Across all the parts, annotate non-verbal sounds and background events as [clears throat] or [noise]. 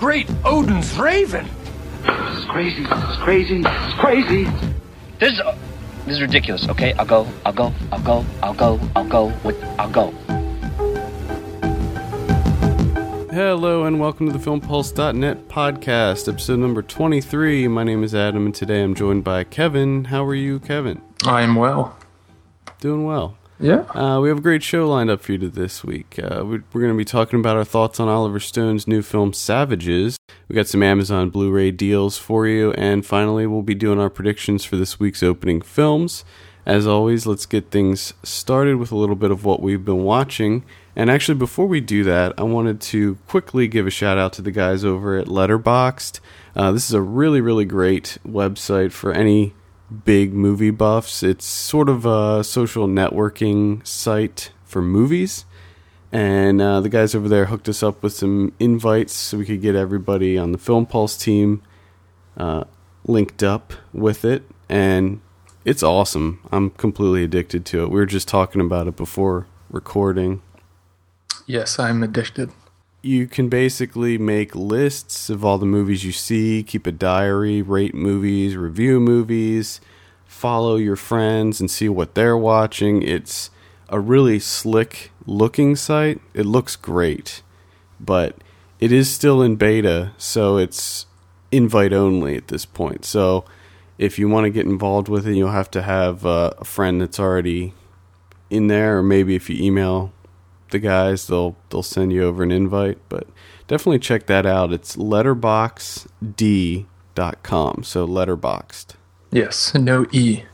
great Odin's raven. This is crazy. This is crazy. This is crazy. This is, uh, this is ridiculous. Okay, I'll go. I'll go. I'll go. I'll go. I'll go. With I'll go. Hello and welcome to the FilmPulse.net podcast, episode number 23. My name is Adam and today I'm joined by Kevin. How are you, Kevin? I am well. Doing well. Yeah. Uh, we have a great show lined up for you this week. Uh, we're we're going to be talking about our thoughts on Oliver Stone's new film, Savages. We got some Amazon Blu ray deals for you, and finally, we'll be doing our predictions for this week's opening films. As always, let's get things started with a little bit of what we've been watching. And actually, before we do that, I wanted to quickly give a shout out to the guys over at Letterboxd. Uh, this is a really, really great website for any big movie buffs. It's sort of a social networking site for movies. And uh, the guys over there hooked us up with some invites so we could get everybody on the Film Pulse team uh, linked up with it. And it's awesome. I'm completely addicted to it. We were just talking about it before recording. Yes, I'm addicted. You can basically make lists of all the movies you see, keep a diary, rate movies, review movies, follow your friends and see what they're watching. It's a really slick looking site. It looks great, but it is still in beta, so it's invite only at this point. So if you want to get involved with it, you'll have to have uh, a friend that's already in there, or maybe if you email the guys, they'll they'll send you over an invite. But definitely check that out. It's letterboxd.com. So letterboxed, Yes, no E.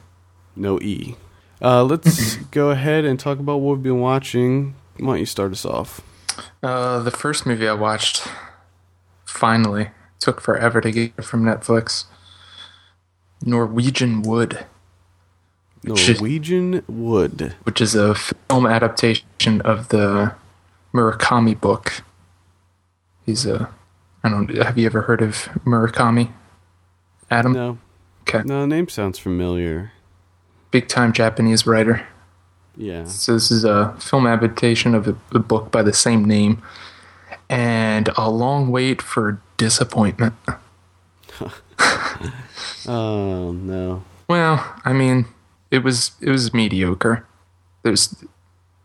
no e. Uh, let's [clears throat] go ahead and talk about what we've been watching. Why don't you start us off? Uh, the first movie I watched, finally, took forever to get from Netflix. Norwegian Wood, Norwegian Wood. which is a film adaptation of the Murakami book. He's a, I don't. Have you ever heard of Murakami? Adam. No, Okay. no, the name sounds familiar. Big time Japanese writer. Yeah, So this is a film adaptation of a, a book by the same name, and a long wait for disappointment. [laughs] oh no, Well, I mean, it was it was mediocre. There's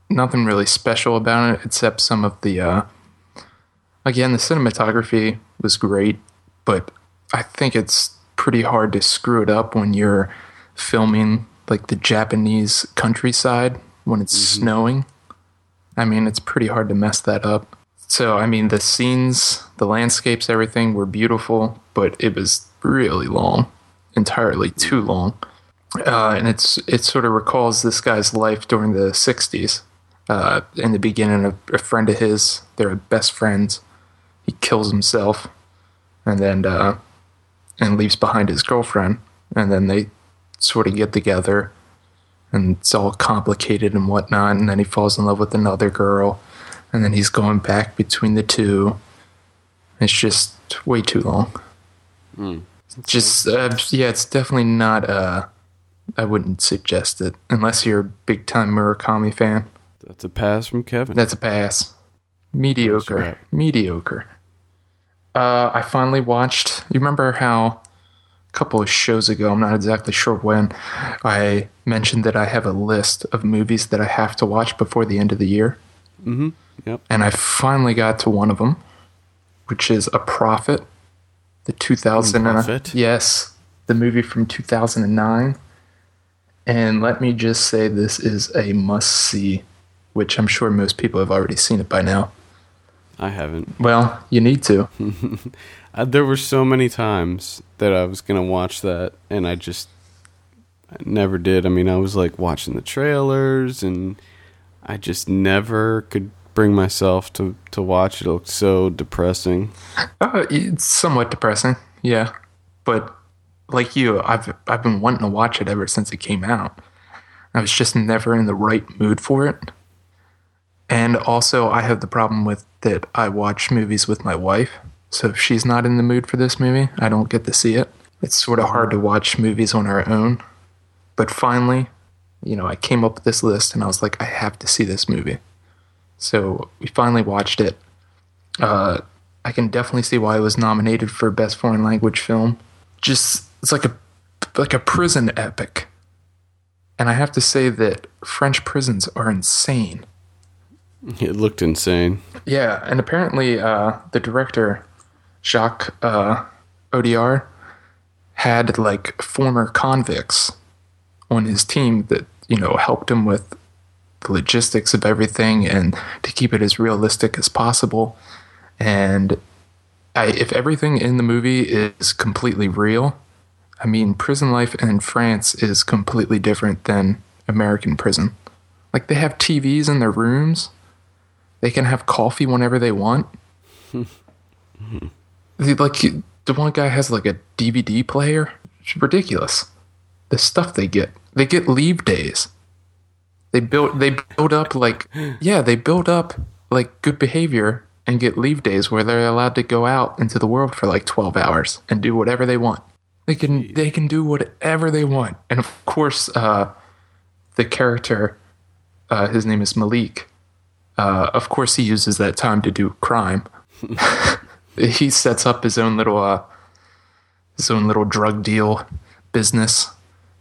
nothing really special about it except some of the. Uh, again, the cinematography was great, but I think it's pretty hard to screw it up when you're filming like the Japanese countryside when it's snowing. I mean, it's pretty hard to mess that up. So, I mean, the scenes, the landscapes, everything were beautiful, but it was really long, entirely too long. Uh, and it's it sort of recalls this guy's life during the '60s. Uh, in the beginning, a, a friend of his, they're best friends. He kills himself, and then uh, and leaves behind his girlfriend, and then they sort of get together, and it's all complicated and whatnot. And then he falls in love with another girl, and then he's going back between the two. It's just way too long. Just uh, yeah, it's definitely not. Uh, I wouldn't suggest it unless you're a big time Murakami fan. that's a pass from Kevin. That's a pass. Mediocre. Mediocre. Uh, I finally watched. You remember how a couple of shows ago, I'm not exactly sure when, I mentioned that I have a list of movies that I have to watch before the end of the year? Mhm. yep. And I finally got to one of them, which is A Prophet, the 2000 Prophet? yes, the movie from 2009. And let me just say this is a must see, which I'm sure most people have already seen it by now. I haven't. Well, you need to. [laughs] Uh, there were so many times that I was gonna watch that, and I just I never did. I mean, I was like watching the trailers, and I just never could bring myself to to watch it. It looked so depressing. Uh, it's somewhat depressing, yeah. But like you, I've I've been wanting to watch it ever since it came out. I was just never in the right mood for it. And also, I have the problem with that I watch movies with my wife. So if she's not in the mood for this movie, I don't get to see it. It's sort of hard to watch movies on our own. But finally, you know, I came up with this list and I was like, I have to see this movie. So we finally watched it. Uh, I can definitely see why it was nominated for best foreign language film. Just it's like a like a prison epic. And I have to say that French prisons are insane. [laughs] It looked insane. Yeah, and apparently uh, the director Jacques uh, Audiard had like former convicts on his team that you know helped him with the logistics of everything and to keep it as realistic as possible. And I, if everything in the movie is completely real, I mean, prison life in France is completely different than American prison. Like they have TVs in their rooms. They can have coffee whenever they want. [laughs] Like the one guy has like a DVD player. It's ridiculous. The stuff they get. They get leave days. They build they build up like [gasps] yeah, they build up like good behavior and get leave days where they're allowed to go out into the world for like 12 hours and do whatever they want. They can they can do whatever they want. And of course uh the character uh his name is Malik. Uh of course he uses that time to do crime. [laughs] he sets up his own little uh his own little drug deal business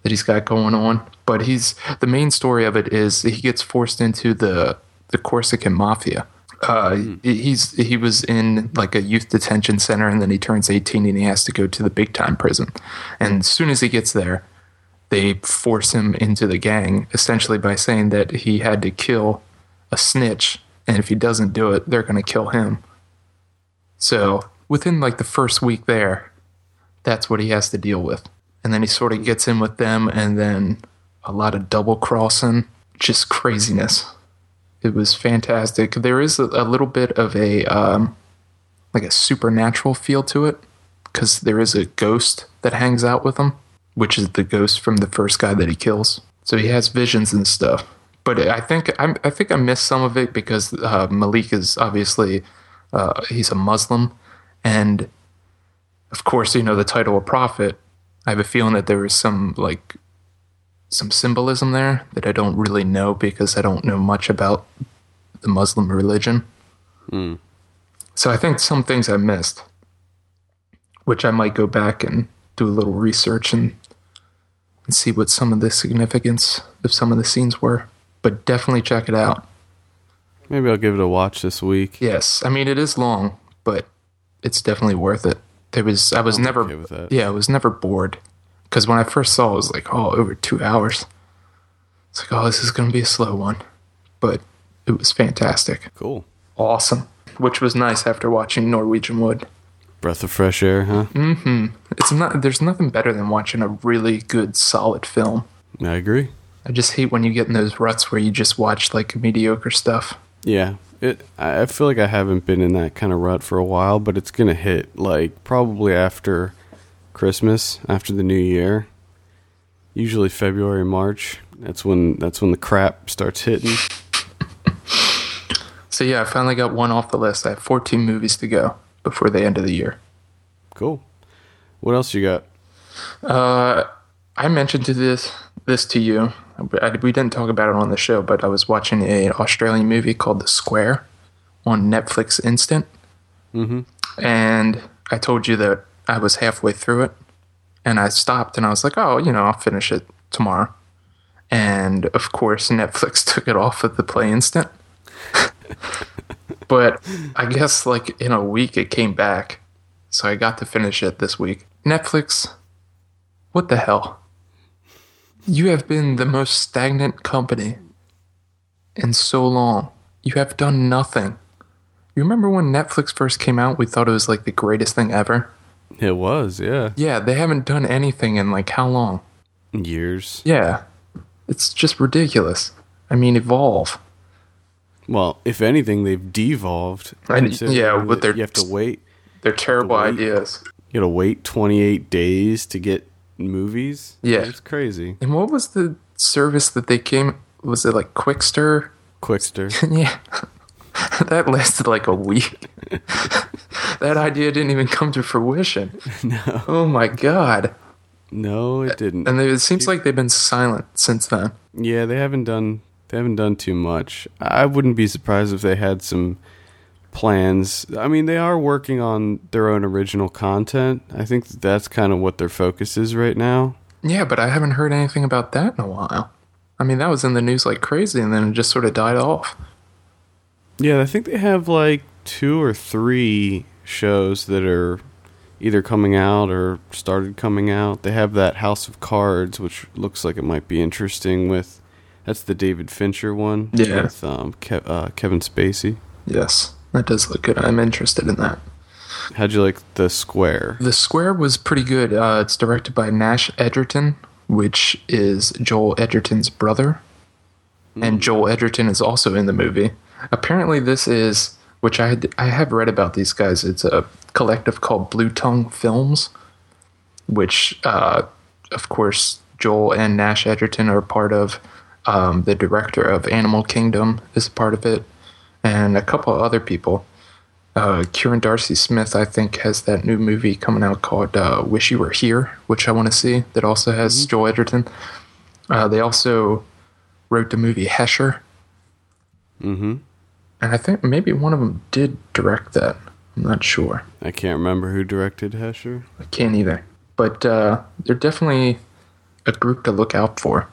that he's got going on. But he's the main story of it is he gets forced into the the Corsican mafia. Uh, he's he was in like a youth detention center, and then he turns eighteen, and he has to go to the big time prison. And as soon as he gets there, they force him into the gang, essentially by saying that he had to kill a snitch, and if he doesn't do it, they're going to kill him. So within like the first week there, that's what he has to deal with. And then he sort of gets in with them, and then a lot of double crossing, just craziness. It was fantastic. There is a, a little bit of a um, like a supernatural feel to it because there is a ghost that hangs out with him, which is the ghost from the first guy that he kills. So he has visions and stuff. But I think I, I think I missed some of it because uh, Malik is obviously uh, he's a Muslim, and of course you know the title of prophet. I have a feeling that there was some like some symbolism there that I don't really know because I don't know much about the Muslim religion. Hmm. So I think some things I missed, which I might go back and do a little research and, and see what some of the significance of some of the scenes were. But definitely check it out. Maybe I'll give it a watch this week. Yes, I mean it is long, but it's definitely worth it. There was I was I'm never okay yeah I was never bored because when I first saw it, it was like oh over two hours. It's like oh this is gonna be a slow one, but it was fantastic, Cool. awesome, which was nice after watching Norwegian Wood. Breath of fresh air, huh? Mm hmm. It's not there's nothing better than watching a really good solid film. I agree. I just hate when you get in those ruts where you just watch like mediocre stuff. Yeah. It I I feel like I haven't been in that kind of rut for a while, but it's gonna hit like probably after Christmas, after the new year. Usually February, March. That's when that's when the crap starts hitting. So yeah, I finally got one off the list. I have 14 movies to go before the end of the year. Cool. What else you got? Uh, I mentioned to this this to you. I, we didn't talk about it on the show, but I was watching an Australian movie called The Square on Netflix Instant, mm-hmm. and I told you that I was halfway through it, and I stopped and I was like, oh, you know, I'll finish it tomorrow. And of course, Netflix [laughs] took it off at the Play Instant. [laughs] but I guess like in a week it came back, so I got to finish it this week. Netflix, what the hell? You have been the most stagnant company in so long. You have done nothing. You remember when Netflix first came out? We thought it was like the greatest thing ever. It was, yeah. Yeah, they haven't done anything in like how long? Years. Yeah. It's just ridiculous. I mean, evolve. Well, if anything, they've devolved. I- yeah, but they're- you have to wait. They're terrible Wait. ideas. You got to wait 28 days to get movies. Yeah. it's crazy. And what was the service that they came? Was it like Qwikster? Qwikster. [laughs] Yeah. [laughs] that lasted like a week. [laughs] that idea didn't even come to fruition. [laughs] No. Oh my god. no, it didn't. And they, it seems like they've been silent since then. Yeah, they haven't done they haven't done too much. I wouldn't be surprised if they had some plans. I mean, they are working on their own original content. I think that's kind of what their focus is right now. Yeah, but I haven't heard anything about that in a while. I mean, that was in the news like crazy, and then it just sort of died off. Yeah, I think they have like two or three shows that are either coming out or started coming out. They have that House of Cards, which looks like it might be interesting. With that's the David Fincher one. Yeah. with um, Ke- uh, Kevin Spacey. Yes, that does look good. I'm interested in that. How'd you like the Square? The Square was pretty good. Uh, it's directed by Nash Edgerton, which is Joel Edgerton's brother. And Joel Edgerton is also in the movie. Apparently, this is, which I, had, I have read about these guys, it's a collective called Blue Tongue Films, which, uh, of course, Joel and Nash Edgerton are part of. Um, the director of Animal Kingdom is part of it, and a couple of other people uh, Kieran Darcy Smith, I think, has that new movie coming out called uh, Wish You Were Here, which I want to see, that also has Joel Edgerton. Uh, they also wrote the movie Hesher. Mm-hmm. And I think maybe one of them did direct that. I'm not sure. I can't remember who directed Hesher. I can't either. But uh, they're definitely a group to look out for.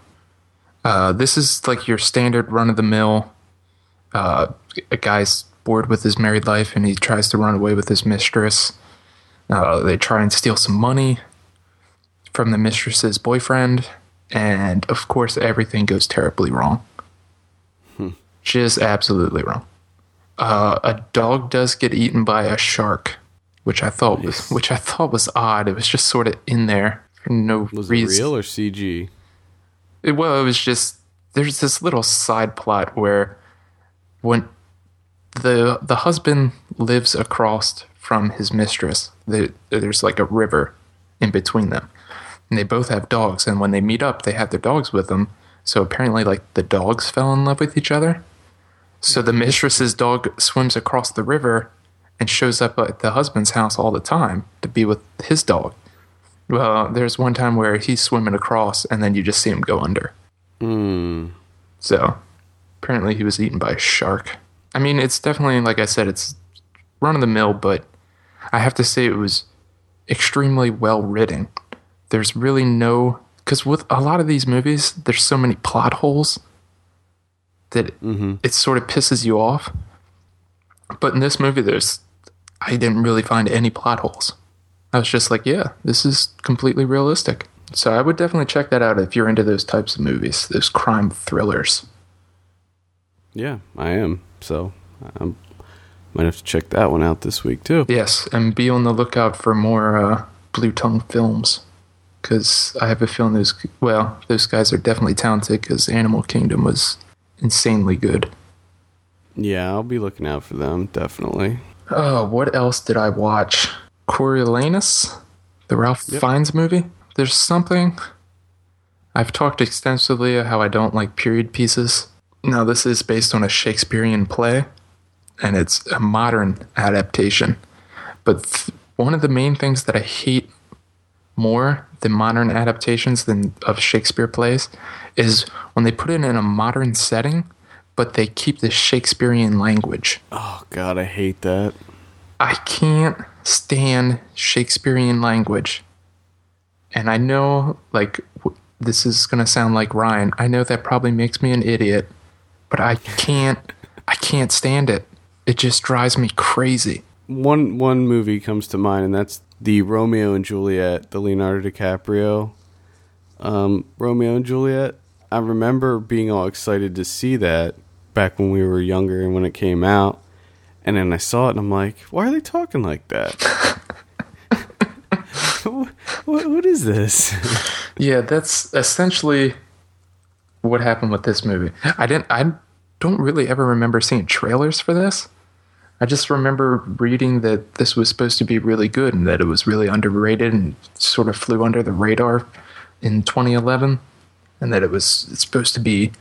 Uh, this is like your standard run of the mill. Uh, a guy's bored with his married life and he tries to run away with his mistress. Uh, they try and steal some money from the mistress's boyfriend. And of course, everything goes terribly wrong. Just absolutely wrong. Uh, a dog does get eaten by a shark, which I thought was which I thought was odd. It was just sort of in there for no Was reason. it real or CG? It, well, it was just there's this little side plot where when the the husband lives across from his mistress, the, there's like a river in between them, and they both have dogs. And when they meet up, they have their dogs with them. So apparently, like the dogs fell in love with each other. So the mistress's dog swims across the river and shows up at the husband's house all the time to be with his dog. Well, there's one time where he's swimming across and then you just see him go under. Hmm. So apparently he was eaten by a shark. I mean, it's definitely, like I said, it's run of the mill, but I have to say it was extremely well written. There's really no. Because with a lot of these movies, there's so many plot holes that it sort of pisses you off. But in this movie, there's. I didn't really find any plot holes. I was just like, yeah, this is completely realistic. So I would definitely check that out if you're into those types of movies, those crime thrillers. Yeah, I am. So I might have to check that one out this week too. Yes, and be on the lookout for more uh, Blue Tongue films. Because I have a feeling those, well, those guys are definitely talented because Animal Kingdom was insanely good. Yeah, I'll be looking out for them definitely. Oh, what else did I watch? Coriolanus, the Ralph Fiennes movie. There's something. I've talked extensively how I don't like period pieces. Now, this is based on a Shakespearean play, and it's a modern adaptation. But th- one of the main things that I hate more than modern adaptations than of Shakespeare plays is when they put it in a modern setting, but they keep the Shakespearean language. Oh god, I hate that. I can't stand Shakespearean language. And I know, like, w- this is going to sound like Ryan. I know that probably makes me an idiot, but I can't, I can't stand it. It just drives me crazy. One one movie comes to mind, and that's the Romeo and Juliet, the Leonardo DiCaprio. Um, Romeo and Juliet. I remember being all excited to see that back when we were younger and when it came out. And then I saw it and I'm like, why are they talking like that? [laughs] [laughs] what, what, what is this? [laughs] Yeah, that's essentially what happened with this movie. I didn't, I don't really ever remember seeing trailers for this. I just remember reading that this was supposed to be really good and that it was really underrated and sort of flew under the radar in 2011, and that it was supposed to be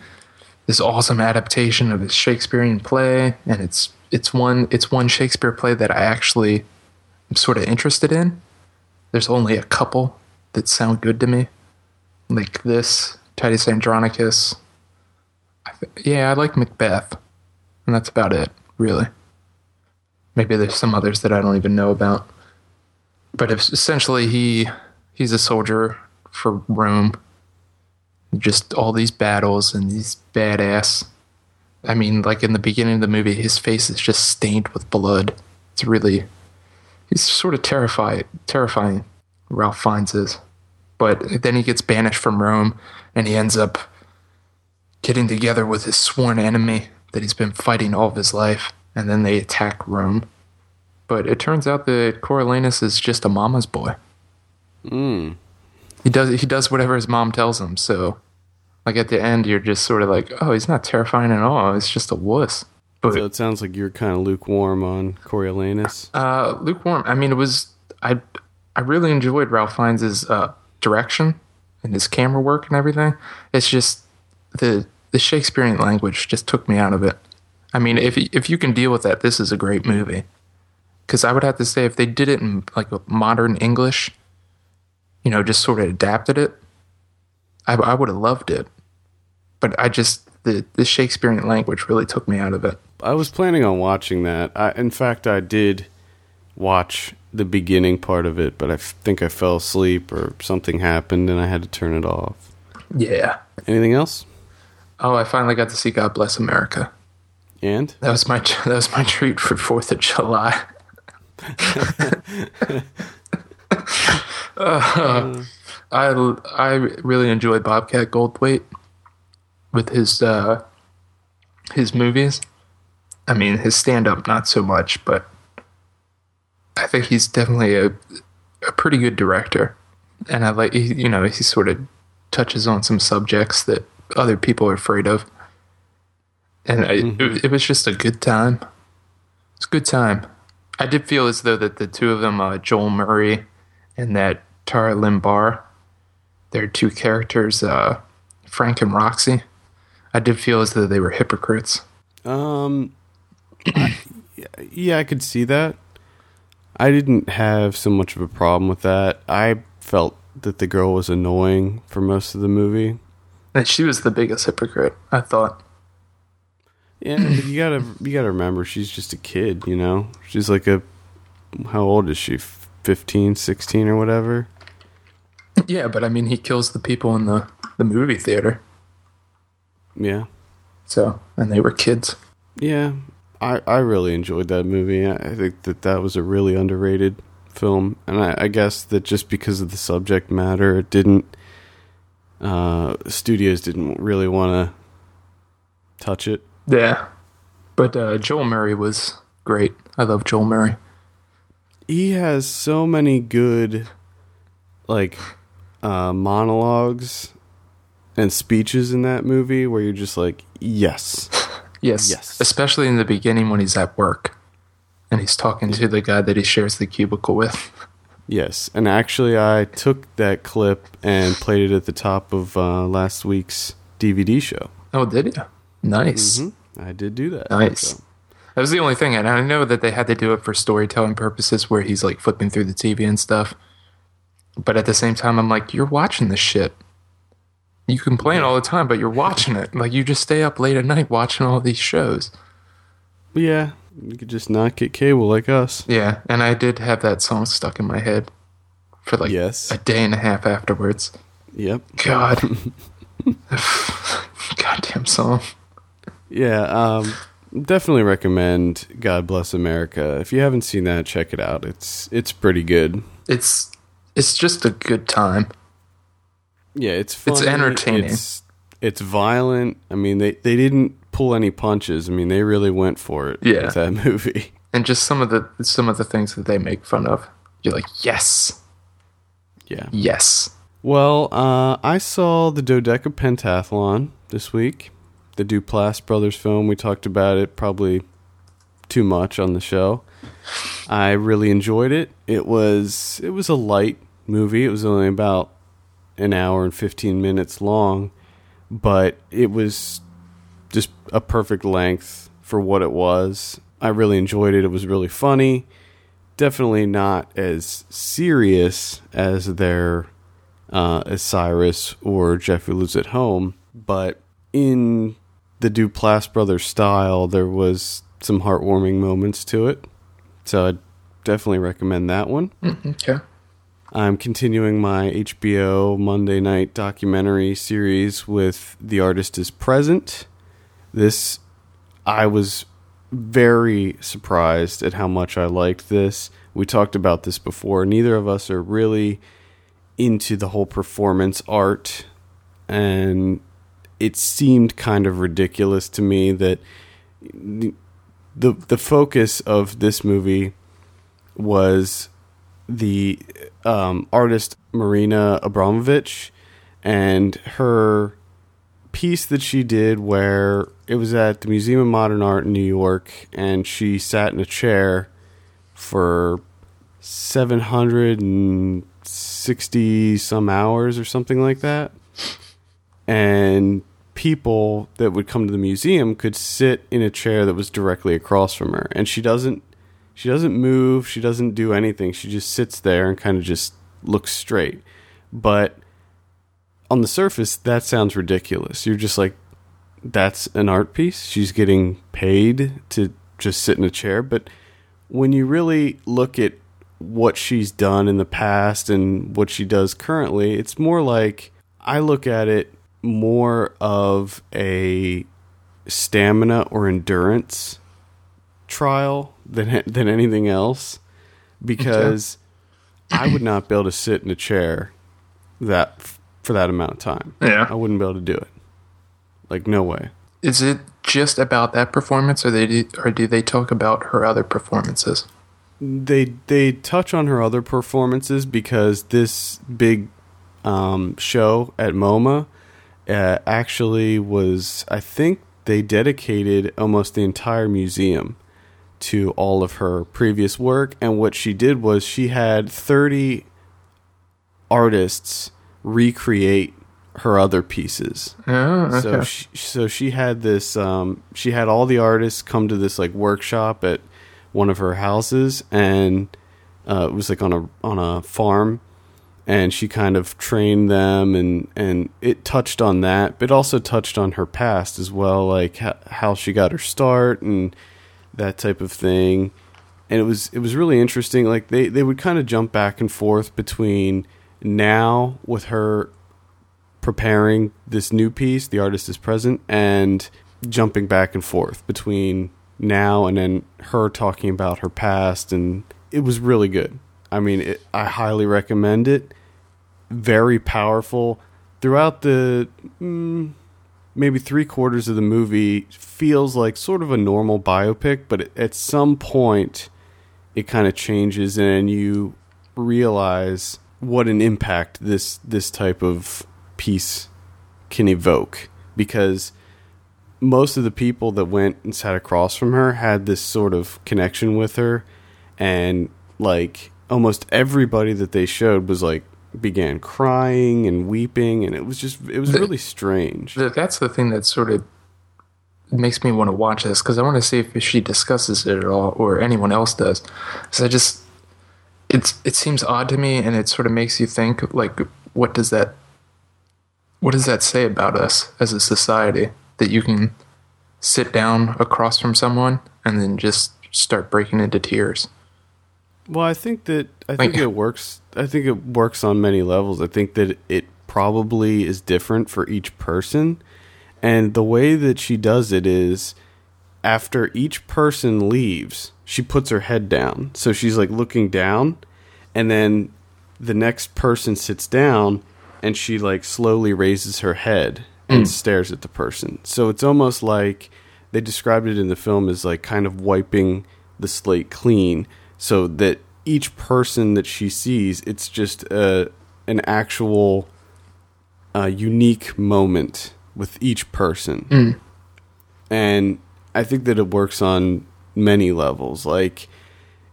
this awesome adaptation of a Shakespearean play, and it's it's one it's one Shakespeare play that I actually am sort of interested in. There's only a couple that sound good to me, like this Titus Andronicus. I th- yeah, I like Macbeth, and that's about it, really. Maybe there's some others that I don't even know about. But essentially, he he's a soldier for Rome. Just all these battles and these badass. I mean, like in the beginning of the movie, his face is just stained with blood. It's really, he's sort of terrified, terrifying. Ralph Fiennes is, but then he gets banished from Rome, and he ends up getting together with his sworn enemy that he's been fighting all of his life, and then they attack Rome. But it turns out that Coriolanus is just a mama's boy. Mm. He does he does whatever his mom tells him. So, like at the end, you're just sort of like, oh, he's not terrifying at all. It's just a wuss. But So it sounds like you're kind of lukewarm on Coriolanus. uh, lukewarm. I mean, it was I I really enjoyed Ralph Fiennes' uh, direction and his camera work and everything. It's just the the Shakespearean language just took me out of it. I mean, if if you can deal with that, this is a great movie. Because I would have to say, if they did it in like modern English, you know, just sort of adapted it, I, I would have loved it. But I just the the Shakespearean language really took me out of it. I was planning on watching that. I, in fact, I did watch the beginning part of it, but I f- think I fell asleep or something happened and I had to turn it off. Yeah. Anything else? Oh, I finally got to see God Bless America. And That was my [laughs] that was my treat for Fourth of July. [laughs] Uh, I I really enjoy Bobcat Goldthwait with his uh, his movies. I mean, his stand up not so much, but I think he's definitely a a pretty good director. And I like you know he sort of touches on some subjects that other people are afraid of. And I, it, it was just a good time. It's a good time. I did feel as though that the two of them, uh, Joel Murray and that Tara Lynne Barr, their two characters, uh, Frank and Roxy, I did feel as though they were hypocrites. um, I- yeah, I could see that. I didn't have so much of a problem with that. I felt that the girl was annoying for most of the movie. And she was the biggest hypocrite, I thought. Yeah, but you gotta you gotta remember she's just a kid, you know. She's like a how old is she? 15, 16 or whatever. [laughs] Yeah, but I mean, he kills the people in the, the movie theater. Yeah, So, and they were kids. yeah. I I really enjoyed that movie. I think that that was a really underrated film, and I, I guess that just because of the subject matter, it didn't. Uh, studios didn't really want to touch it. Yeah. But uh, Joel Murray was great. I love Joel Murray. he has so many good like uh monologues and speeches in that movie where you're just like yes [laughs] Yes. Yes. Especially in the beginning when he's at work and he's talking to the guy that he shares the cubicle with. yes and actually i took that clip and played it at the top of uh last week's dvd show Oh, did you? Nice. Mm-hmm. i did do that Nice. So, That was the only thing. And I know that they had to do it for storytelling purposes where he's like flipping through the TV and stuff. But at the same time, I'm like, you're watching this shit. You complain all the time, but you're watching it. Like, you just stay up late at night watching all these shows. yeah you could just not get cable like us Yeah. And I did have that song stuck in my head for like Yes. a day and a half afterwards. yep God. [laughs] [laughs] Goddamn song. Yeah um definitely recommend god bless america if you haven't seen that check it out it's it's pretty good It's it's just a good time. Yeah, it's It's entertaining. It's, it's violent. I mean, they they didn't pull any punches. I mean, they really went for it. Yeah. with that [laughs] movie. And just some of the some of the things that they make fun of. You're like, yes, Yeah. yes. Well, uh, I saw the Do-Deca-Pentathlon this week, the Duplass brothers film. We talked about it probably too much on the show. I really enjoyed it. It was it was a light movie. It was only about an hour and 15 minutes long, but it was just a perfect length for what it was. I really enjoyed it. It was really funny. Definitely not as serious as their uh, as Cyrus or Jeff, Who Lives at Home, but in the Duplass brothers style, there was some heartwarming moments to it. So I'd definitely recommend that one. Mm, okay. I'm continuing my HBO Monday night documentary series with The Artist is Present. This, I was very surprised at how much I liked this. We talked about this before. Neither of us are really into the whole performance art, and it seemed kind of ridiculous to me that the the focus of this movie was the um, artist Marina Abramović and her piece that she did where it was at the Museum of Modern Art in New York and she sat in a chair for 760 some hours or something like that. And people that would come to the museum could sit in a chair that was directly across from her and she doesn't she doesn't move, she doesn't do anything. She just sits there and kind of just looks straight. But on the surface, that sounds ridiculous. You're just like, that's an art piece. She's getting paid to just sit in a chair. But when you really look at what she's done in the past and what she does currently, it's more like I look at it more of a stamina or endurance trial than [laughs] than anything else because I would not be able to sit in a chair that for that amount of time. Yeah. I wouldn't be able to do it. Like no way. Is it just about that performance, or they do, or do they talk about her other performances? They they touch on her other performances because this big um, show at MoMA uh, actually was I think they dedicated almost the entire museum to all of her previous work. And what she did was she had 30 artists recreate her other pieces. Oh, okay. So she, so she had this um, she had all the artists come to this like workshop at one of her houses and uh, it was like on a on a farm and she kind of trained them and and it touched on that but also touched on her past as well like how, she got her start and that type of thing. And it was it was really interesting like they they would kind of jump back and forth between now with her preparing this new piece the artist is present and jumping back and forth between now and then her talking about her past and it was really good. I mean it, i highly recommend it very powerful. Throughout the mm, maybe three quarters of the movie feels like sort of a normal biopic, but at some point it kind of changes and you realize what an impact this this type of piece can evoke. Because most of the people that went and sat across from her had this sort of connection with her and like almost everybody that they showed was like began crying and weeping and it was just it was really strange That's the thing that sort of makes me want to watch this because I want to see if she discusses it at all or anyone else does. So I just it's it seems odd to me and it sort of makes you think like what does that what does that say about us as a society that you can sit down across from someone and then just start breaking into tears. Well, I think that I think it works. I think it works on many levels. I think that it probably is different for each person, and the way that she does it is after each person leaves, she puts her head down, so she's like looking down, and then the next person sits down, and she like slowly raises her head and hmm. stares at the person. So it's almost like they described it in the film as like kind of wiping the slate clean so that each person that she sees it's just a, an actual uh, unique moment with each person. And i think that it works on many levels. Like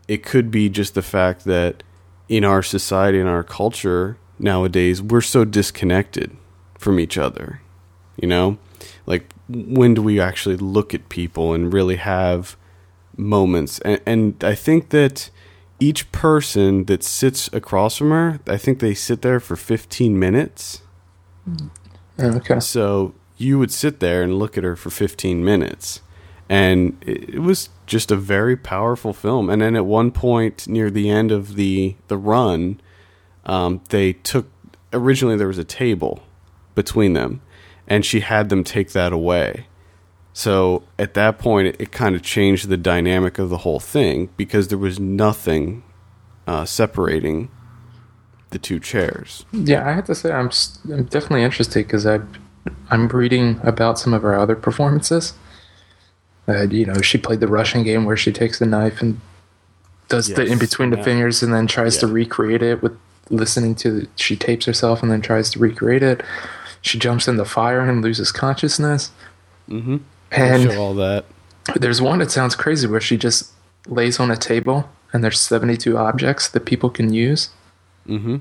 it could be just the fact that in our society and our culture nowadays we're so disconnected from each other you know? Like when do we actually look at people and really have moments and, and i think that each person that sits across from her i think they sit there for 15 minutes Okay. so you would sit there and look at her for 15 minutes and it, it was just a very powerful film. And then at one point near the end of the the run, um, they took originally there was a table between them, and she had them take that away. So at that point, it, it kind of changed the dynamic of the whole thing because there was nothing uh, separating the two chairs. Yeah, I have to say I'm I'm definitely interested because I I'm reading about some of her other performances. Uh, you know, she played the Russian game where she takes the knife and does the in between the yeah. fingers and then tries to recreate it with listening to. The, she tapes herself and then tries to recreate it. She jumps in the fire and loses consciousness. Mm-hmm. And show all that. there's one that sounds crazy where she just lays on a table and there's 72 objects that people can use. Mm-hmm.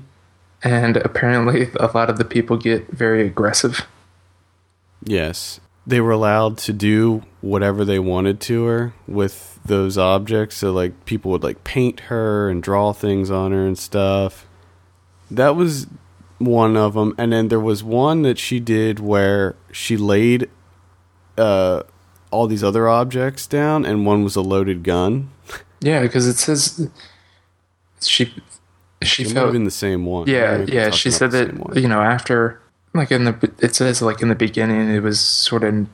And apparently, a lot of the people get very aggressive. Yes. They were allowed to do whatever they wanted to her with those objects. So, like, people would, like, paint her and draw things on her and stuff. That was one of them. And then there was one that she did where she laid uh, all these other objects down, and one was a loaded gun. Yeah, because it says she she It felt have been the same one. yeah yeah she said that you know after like in the it says like in the beginning it was sort of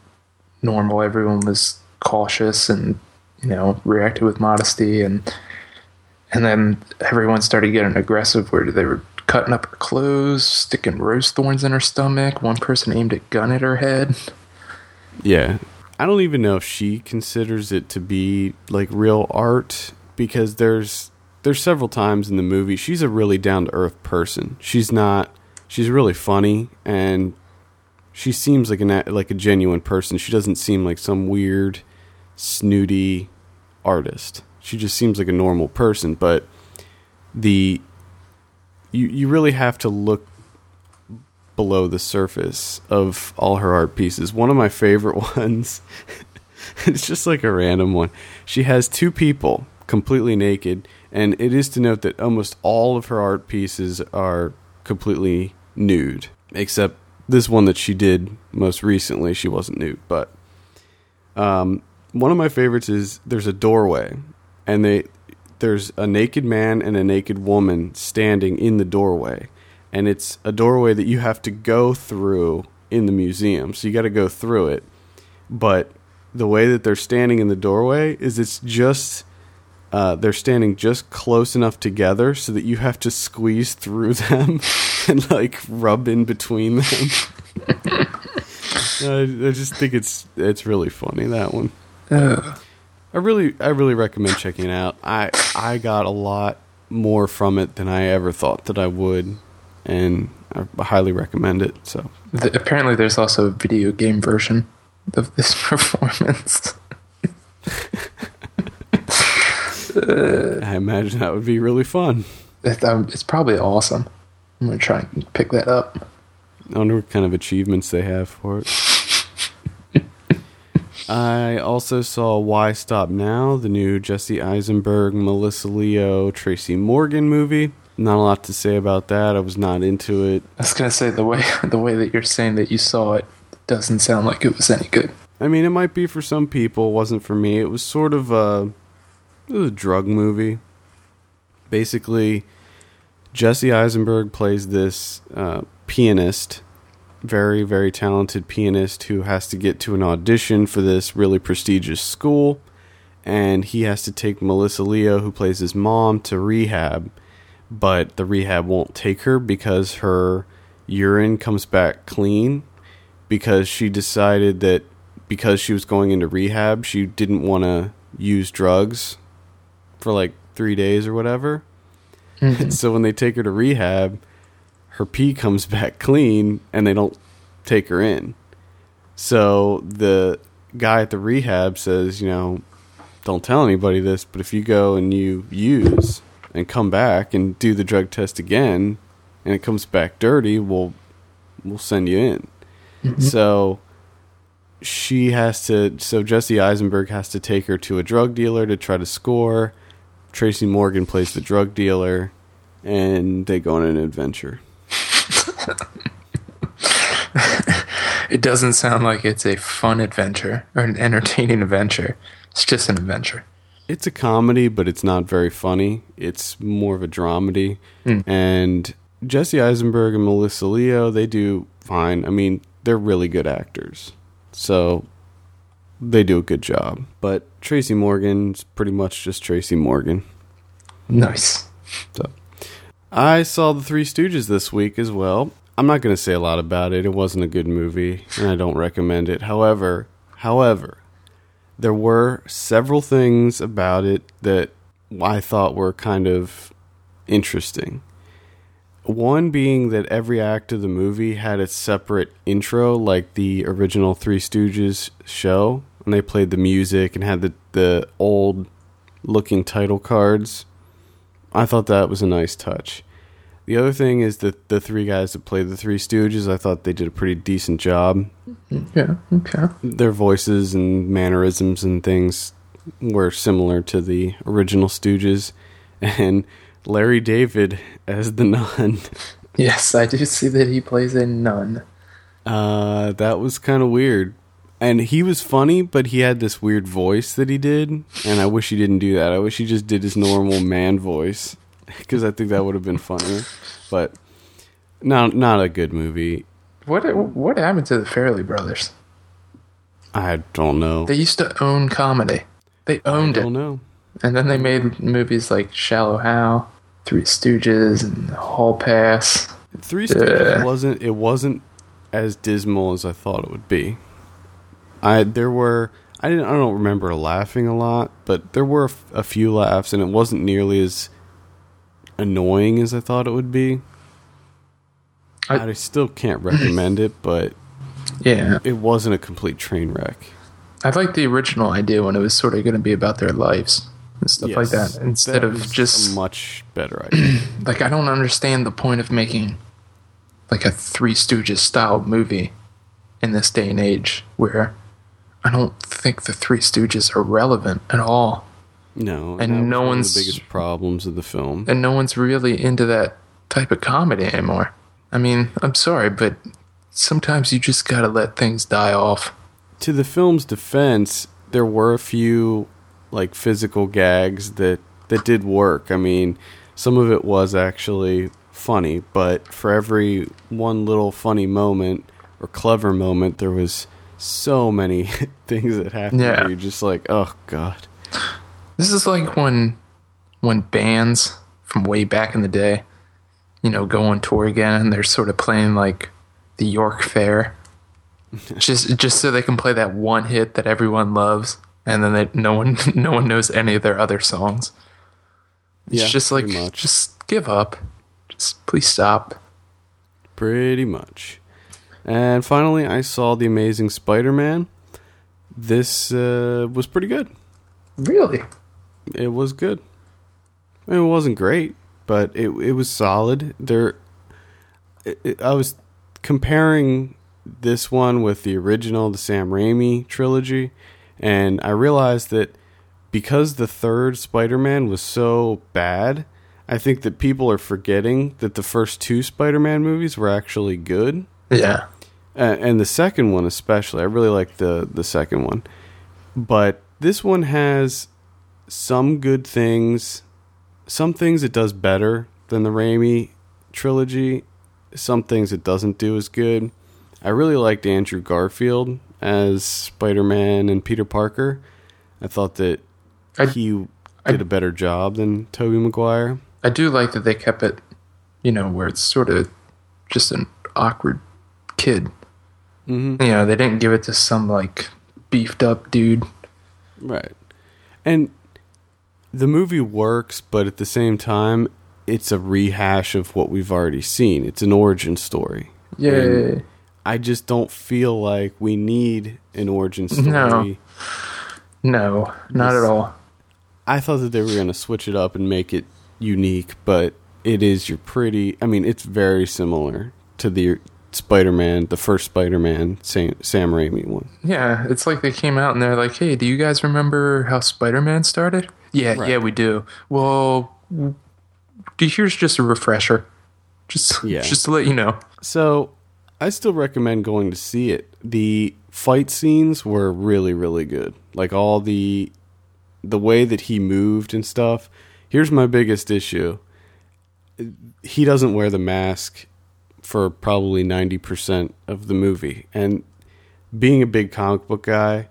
normal everyone was cautious and you know reacted with modesty and and then everyone started getting aggressive where they were cutting up her clothes sticking rose thorns in her stomach one person aimed a gun at her head Yeah. I don't even know if she considers it to be like real art because there's there's several times in the movie she's a really down to earth person. She's not she's really funny and she seems like an like a genuine person. She doesn't seem like some weird snooty artist. She just seems like a normal person, but the you you really have to look below the surface of all her art pieces. One of my favorite [laughs] ones, it's just like a random one. She has two people completely naked, and it is to note that almost all of her art pieces are completely nude, except this one that she did most recently. She wasn't nude, but um, one of my favorites is there's a doorway, and they there's a naked man and a naked woman standing in the doorway and it's a doorway that you have to go through in the museum. So you got to go through it. But the way that they're standing in the doorway is it's just uh, they're standing just close enough together so that you have to squeeze through [laughs] them and like rub in between them. [laughs] I, I just think it's it's really funny that one. I really I really recommend checking it out. I I got a lot more from it than I ever thought that I would, and I highly recommend it. So The, apparently, there's also a video game version of this [laughs] performance. [laughs] I imagine that would be really fun. It, um, it's probably awesome. I'm gonna try and pick that up. I wonder what kind of achievements they have for it. [laughs] I also saw Why Stop Now, the new Jesse Eisenberg, Melissa Leo, Tracy Morgan movie. Not a lot to say about that. I was not into it. I was gonna say the way [laughs] the way that you're saying that you saw it doesn't sound like it was any good. I mean, it might be for some people. It wasn't for me. It was sort of a, it was a drug movie. Basically, Jesse Eisenberg plays this uh, pianist, very, very talented pianist who has to get to an audition for this really prestigious school. And he has to take Melissa Leo, who plays his mom, to rehab. But the rehab won't take her because her urine comes back clean because she decided that because she was going into rehab, she didn't want to use drugs for like three days or whatever. Mm-hmm. so when they take her to rehab, her pee comes [laughs] back clean and they don't take her in. So the guy at the rehab says, you know, don't tell anybody this, but if you go and you use and come back and do the drug test again and it comes back dirty, we'll we'll send you in. Mm-hmm. So she has to so Jesse Eisenberg has to take her to a drug dealer to try to score. Tracy Morgan plays the drug dealer and they go on an adventure. [laughs] It doesn't sound like it's a fun adventure or an entertaining adventure. It's just an adventure. It's a comedy, but it's not very funny. It's more of a dramedy. Hmm. And Jesse Eisenberg and Melissa Leo, they do fine. I mean, they're really good actors. So they do a good job. But Tracy Morgan's pretty much just Tracy Morgan. Nice. So I saw The Three Stooges this week as well. I'm not going to say a lot about it. It wasn't a good movie, and I don't recommend it. However, however, there were several things about it that I thought were kind of interesting. One being that every act of the movie had its separate intro, like the original Three Stooges show, and they played the music and had the, the old looking title cards. I thought that was a nice touch. The other thing is that the three guys that played the Three Stooges, I thought they did a pretty decent job. Yeah. Okay. Their voices and mannerisms and things were similar to the original Stooges. [laughs] And Larry David as the nun, [laughs] Yes, I do see that he plays a nun. uh, that was kind of weird. And he was funny, but he had this weird voice that he did. And I wish he didn't do that. I wish he just did his normal man voice [laughs] because I think that would have been funnier. But not not a good movie. What what happened to the Farrelly brothers? I don't know. They used to own comedy. They owned I it. don't know. And then they made movies like Shallow Hal, Three Stooges, and Hall Pass. Three Stooges wasn't it wasn't as dismal as I thought it would be. I there were I didn't I don't remember laughing a lot, but there were a few laughs, and it wasn't nearly as annoying as I thought it would be. I, I- still can't recommend it, but Yeah. it wasn't a complete train wreck. I like the original idea when it was sort of going to be about their lives and stuff like that. Instead that of just a much better [clears throat] idea. like I don't understand the point of making like a Three Stooges style movie in this day and age where I don't think the Three Stooges are relevant at all. No, And no one of one's- the biggest problems of the film. And no one's really into that type of comedy anymore. I mean, I'm sorry, but sometimes you just gotta let things die off. to the film's defense, there were a few like physical gags that that did work. I mean, some of it was actually funny, but for every one little funny moment or clever moment, there was so many [laughs] things that happened. Yeah. where you're just like, oh god. This is like when when bands from way back in the day, you know, go on tour again and they're sort of playing like the York Fair. [laughs] just just so they can play that one hit that everyone loves and then they, no one [laughs] no one knows any of their other songs. It's Yeah, just like just give up. Just please stop. Pretty much. And finally, I saw The Amazing Spider Man. This uh, was pretty good. Really? It was good. It wasn't great, but it it was solid. There, it, it- I was comparing this one with the original, the Sam Raimi trilogy, and I realized that because the third Spider-Man was so bad, I think that people are forgetting that the first two Spider-Man movies were actually good. Yeah. Uh, and the second one especially i really like the the second one but this one has some good things some things it does better than the Raimi trilogy some things it doesn't do as good i really liked andrew garfield as spider-man and peter parker i thought that I- he I- did a better job than Tobey maguire I do like that they kept it, you know, where it's sort of just an awkward kid. Mm-hmm. You know, they didn't give it to some like beefed up dude. Right. And the movie works, but at the same time, it's a rehash of what we've already seen. It's an origin story. Yay. I just don't feel like we need an origin story. No. No, not at all. I thought that they were going to switch it up and make it unique, but it is your pretty. I mean, it's very similar to the Spider-Man, the first Spider-Man, Sam, Sam Raimi one. Yeah, it's like they came out and they're like, "Hey, do you guys remember how Spider-Man started?" Yeah, Right. yeah, we do. Well, here's just a refresher. Just Yeah. just to let you know. So I still recommend going to see it. The fight scenes were really really good. Like all the the way that he moved and stuff. Here's my biggest issue. He doesn't wear the mask for probably 90% of the movie. And being a big comic book guy,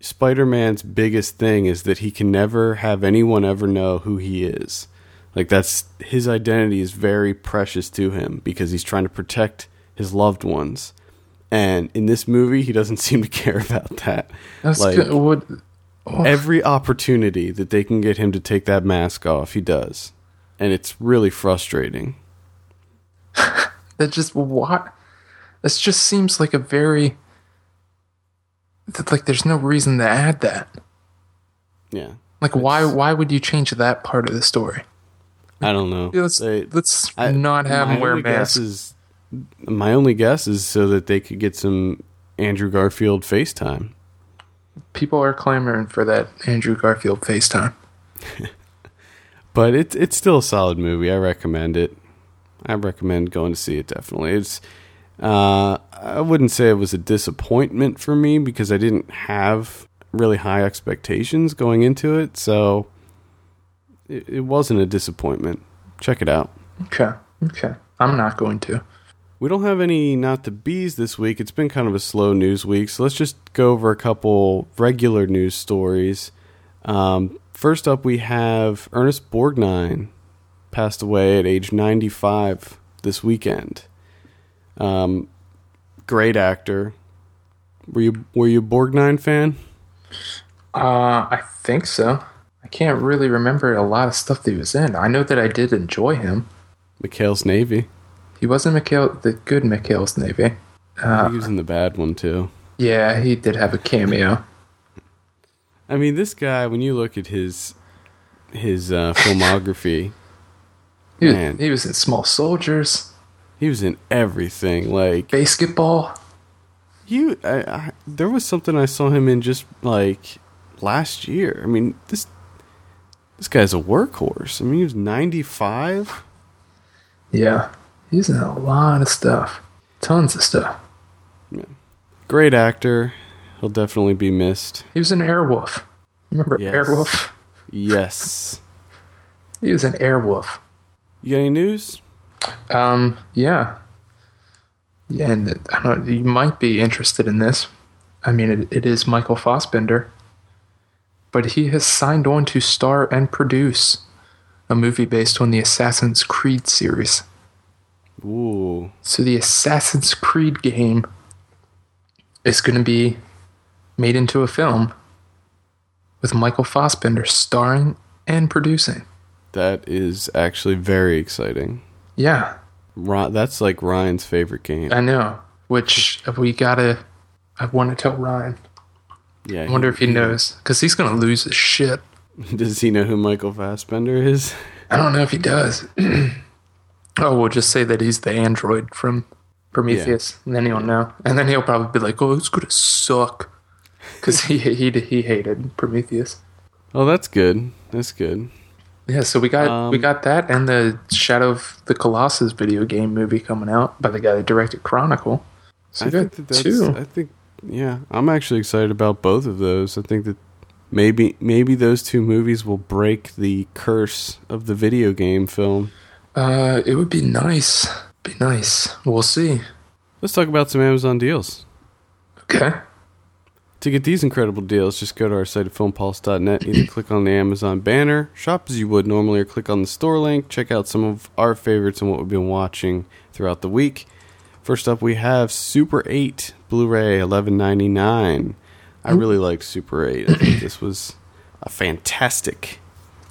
Spider-Man's biggest thing is that he can never have anyone ever know who he is. Like that's his identity is very precious to him because he's trying to protect his loved ones. And in this movie, he doesn't [laughs] seem to care about that. That's like good. What, oh, every opportunity that they can get him to take that mask off, he does. And it's really frustrating. [laughs] that just what? This just seems like a very like. There's no reason to add that. Yeah. Like, why? Why would you change that part of the story? I don't know. Let's They- let's I- not have him wear masks. Is, my only guess is so that they could get some Andrew Garfield FaceTime. People are clamoring for that Andrew Garfield FaceTime. [laughs] But it's it's still a solid movie. I recommend it. I recommend going to see it. Definitely, it's. Uh, I wouldn't say it was a disappointment for me because I didn't have really high expectations going into it, so it, it wasn't a disappointment. Check it out. Okay, okay. I'm not going to. We don't have any not the bees this week. It's been kind of a slow news week, so let's just go over a couple regular news stories. Um, first up, we have Ernest Borgnine passed away at age 95 this weekend. Um, great actor. Were you were you a Borgnine fan? Uh, I think so. I can't really remember a lot of stuff that he was in. I know that I did enjoy him. McHale's Navy. He wasn't McHale, the good McHale's Navy. he was in the bad one too. Yeah, he did have a cameo. I mean, this guy. When you look at his his uh, filmography, He was, Man. he was in Small Soldiers, he was in everything. Like Basketball. You, I, I, there was something I saw him in just like last year. I mean, this this guy's a workhorse. I mean, he was ninety five. Yeah, he's in a lot of stuff. Tons of stuff. Yeah. Great actor. He'll definitely be missed. He was in Airwolf. Remember Yes. Airwolf? Yes. He was in Airwolf. You got any news? Um, yeah. Yeah, and I don't, you might be interested in this. I mean, it, it is Michael Fassbender, but he has signed on to star and produce a movie based on the Assassin's Creed series. Ooh, So the Assassin's Creed game is going to be made into a film with Michael Fassbender starring and producing. that is actually very exciting. Yeah, Ri- that's like Ryan's favorite game. I know. Which we gotta. I want to tell Ryan. Yeah. I wonder if he knows because he's gonna lose his shit. [laughs] Does he know who Michael Fassbender is? I don't know if he does. [clears throat] oh, we'll just say that he's the android from Prometheus, and then he'll know. And then he'll probably be like, "Oh, it's gonna suck," [laughs] because he he he hated Prometheus. Oh, that's good. That's good. Yeah, so we got we Um, got that and the Shadow of the Colossus video game movie coming out by the guy that directed Chronicle. So I think that that's. two. I think yeah, I'm actually excited about both of those. I think that maybe maybe those two movies will break the curse of the video game film. Uh, it would be nice. Be nice. We'll see. Let's talk about some Amazon deals. Okay. To get these incredible deals, just go to our site at filmpulse.net. Either click on the Amazon banner, shop as you would normally, or click on the store link. Check out some of our favorites and what we've been watching throughout the week. First up, we have Super 8 Blu ray, eleven ninety nine. I really liked Super 8. I think this was a fantastic.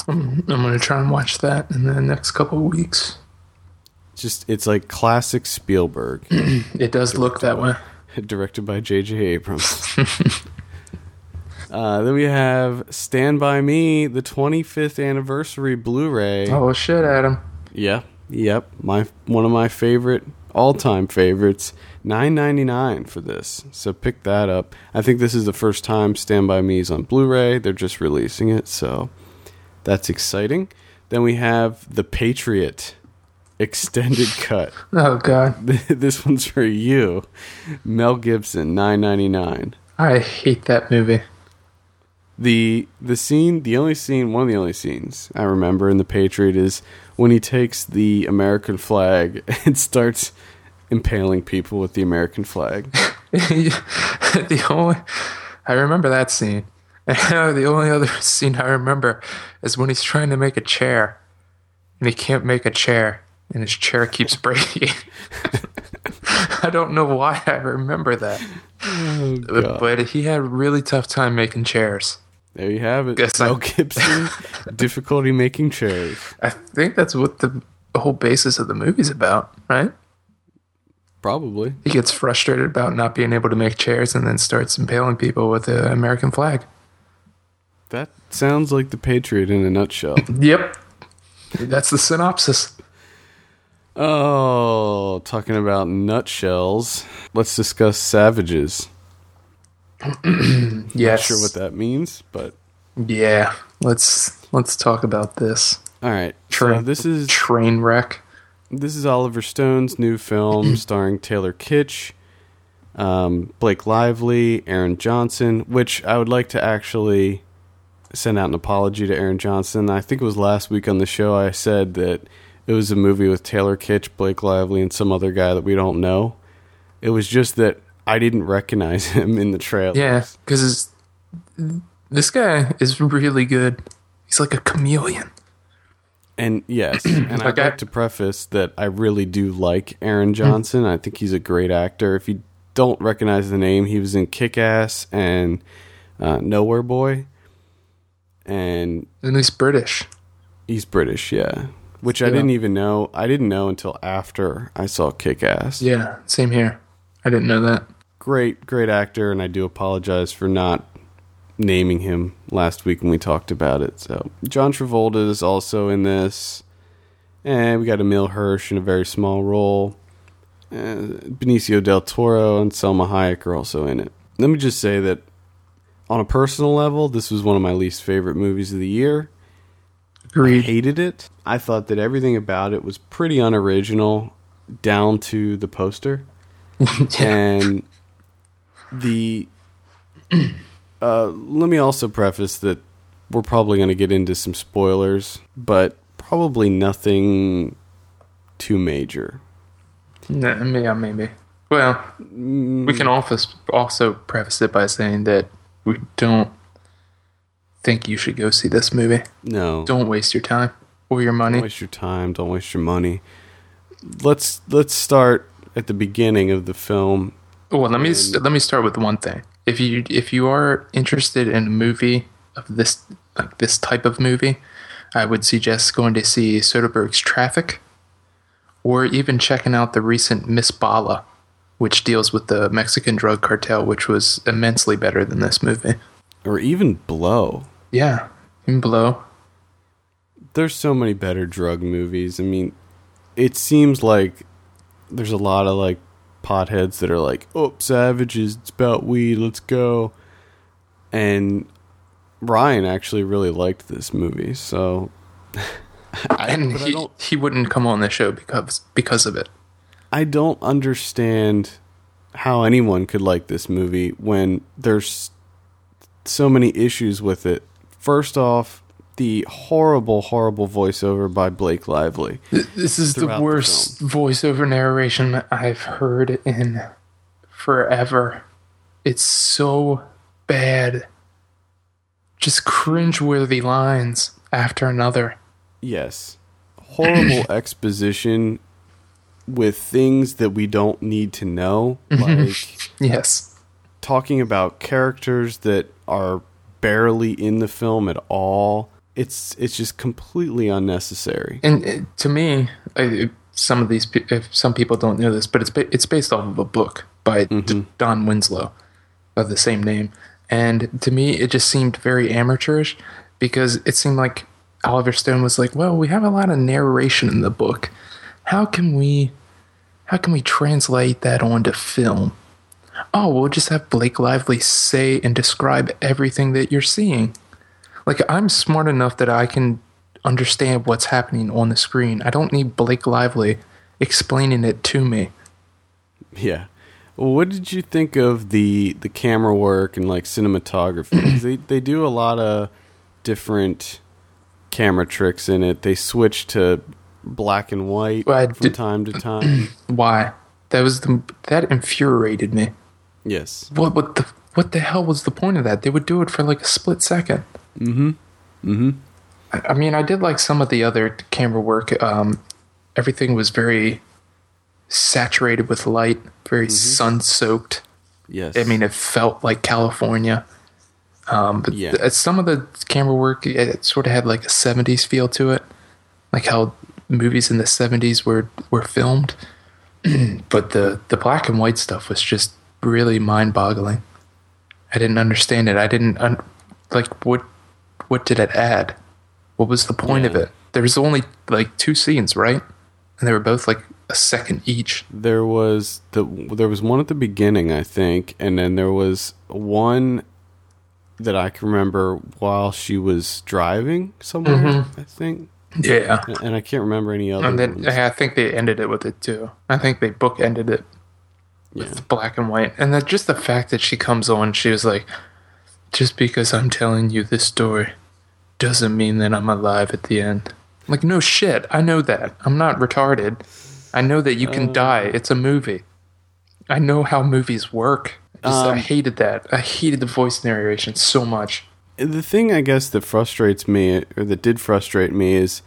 I'm gonna try and watch that in the next couple of weeks. Just, it's like classic Spielberg, [clears throat] It does look that way. [laughs] directed by J.J. Abrams. [laughs] uh, then we have Stand By Me, the 25th anniversary Blu ray. Oh shit, Adam. Yeah, yep. My one of my favorite all time favorites. Nine ninety nine for this. So pick that up. I think this is the first time Stand By Me is on Blu-ray. They're just releasing it, so that's exciting. Then we have The Patriot, extended cut. [laughs] Oh God, [laughs] this one's for you, Mel Gibson, nine ninety nine. I hate that movie. The the scene, the only scene, one of the only scenes I remember in The Patriot is when he takes the American flag [laughs] and starts impaling people with the American flag. the only I remember that scene. the only other scene I remember is when he's trying to make a chair and he can't make a chair and his chair keeps [laughs] breaking. [laughs] I don't know why I remember that. Oh, but he had a really tough time making chairs. There you have it. Guess Mel Gibson, [laughs] difficulty making chairs. I think that's what the whole basis of the movie's about, right? Probably. He gets frustrated about not being able to make chairs and then starts impaling people with the American flag. That sounds like the Patriot in a nutshell. Yep. That's the synopsis. Oh, talking about nutshells. Let's discuss savages. [clears throat] Yes. Not sure what that means, but Yeah. Let's let's talk about this. all right. Train So this is train wreck. this is Oliver Stone's new film [clears throat] starring Taylor Kitsch, um, Blake Lively, Aaron Johnson. Which I would like to actually send out an apology to Aaron Johnson. I think it was last week on the show I said that it was a movie with Taylor Kitsch, Blake Lively, and some other guy that we don't know. It was just that I didn't recognize [laughs] him in the trailer. Yeah, because this guy is really good. He's like a chameleon. And yes, [clears throat] and I'd Okay. like to preface that I really do like Aaron Johnson. I think he's a great actor. If you don't recognize the name, he was in Kick Ass and uh, Nowhere Boy. And And he's British. he's British, yeah. Which I didn't even know. I didn't know until after I saw Kick Ass. Yeah, same here. I didn't know that. Great, great actor, and I do apologize for not naming him last week when we talked about it. So John Travolta is also in this, and we got Emile Hirsch in a very small role. Uh, Benicio del Toro and Salma Hayek are also in it. Let me just say that on a personal level, this was one of my least favorite movies of the year. I hated it. I thought that everything about it was pretty unoriginal, down to the poster. [laughs] And the uh, let me also preface that we're probably going to get into some spoilers but probably nothing too major. Yeah, maybe. Well, we can also also preface it by saying that we don't think you should go see this movie. no Don't waste your time or your money. don't waste your time don't waste your money let's let's start at the beginning of the film Well, let me let me start with one thing. If you if you are interested in a movie of this like this type of movie, I would suggest going to see Soderbergh's Traffic, or even checking out the recent Miss Bala, which deals with the Mexican drug cartel, which was immensely better than this movie. Or even blow Yeah, in Blow. there's so many better drug movies. I mean, it seems like there's a lot of like potheads that are like, "Oh, savages, it's about weed, let's go." And Ryan actually really liked this movie, so [laughs] and but I he, he wouldn't come on the show because because of it. I don't understand how anyone could like this movie when there's so many issues with it. First off, the horrible, horrible voiceover by Blake Lively. This is the throughout the worst voiceover narration I've heard in forever. It's so bad. Just cringeworthy lines after another. Yes. Horrible [clears throat] exposition with things that we don't need to know. Mm-hmm. Like Yes. Talking about characters that are barely in the film at all. It's it's just completely unnecessary. And to me, I, some of these if some people don't know this, but it's it's based off of a book by D- mm-hmm. Don Winslow of the same name. And to me, it just seemed very amateurish because it seemed like Oliver Stone was like, "Well, we have a lot of narration in the book. How can we, how can we translate that onto film? Oh, we'll just have Blake Lively say and describe everything that you're seeing." Like I'm smart enough that I can understand what's happening on the screen. I don't need Blake Lively explaining it to me. Yeah. Well, what did you think of the the camera work and like cinematography? [clears throat] they they do a lot of different camera tricks in it. They switch to black and white Well, from did- time to time. [clears throat] Why? That was the that infuriated me. Yes. What what the what the hell was the point of that? They would do it for like a split second. Mm-hmm. Mm-hmm. I, I mean, I did like some of the other camera work. Um, everything was very saturated with light, very sun soaked. Yes. I mean, it felt like California. Um, but Yeah. th- some of the camera work, it, it sort of had like a '70s feel to it, like how movies in the '70s were were filmed. [clears throat] but the the black and white stuff was just really mind boggling. I didn't understand it. I didn't un- like what what did it add? What was the point of it? There was only like two scenes, right? And they were both like a second each. There was the there was one at the beginning, I think, and then there was one that I can remember while she was driving somewhere. Mm-hmm. I think, Yeah. and I can't remember any other. And then ones. I think they ended it with it too. I think they bookended it yeah. with black and white. And that just the fact that she comes on, she was like, just because I'm telling you this story doesn't mean that I'm alive at the end. Like, no shit. I know that. I'm not retarded. I know that you can die. It's a movie. I know how movies work. Just, I Um, hated that. I hated the voice narration so much. The thing I guess that frustrates me, or that did frustrate me, is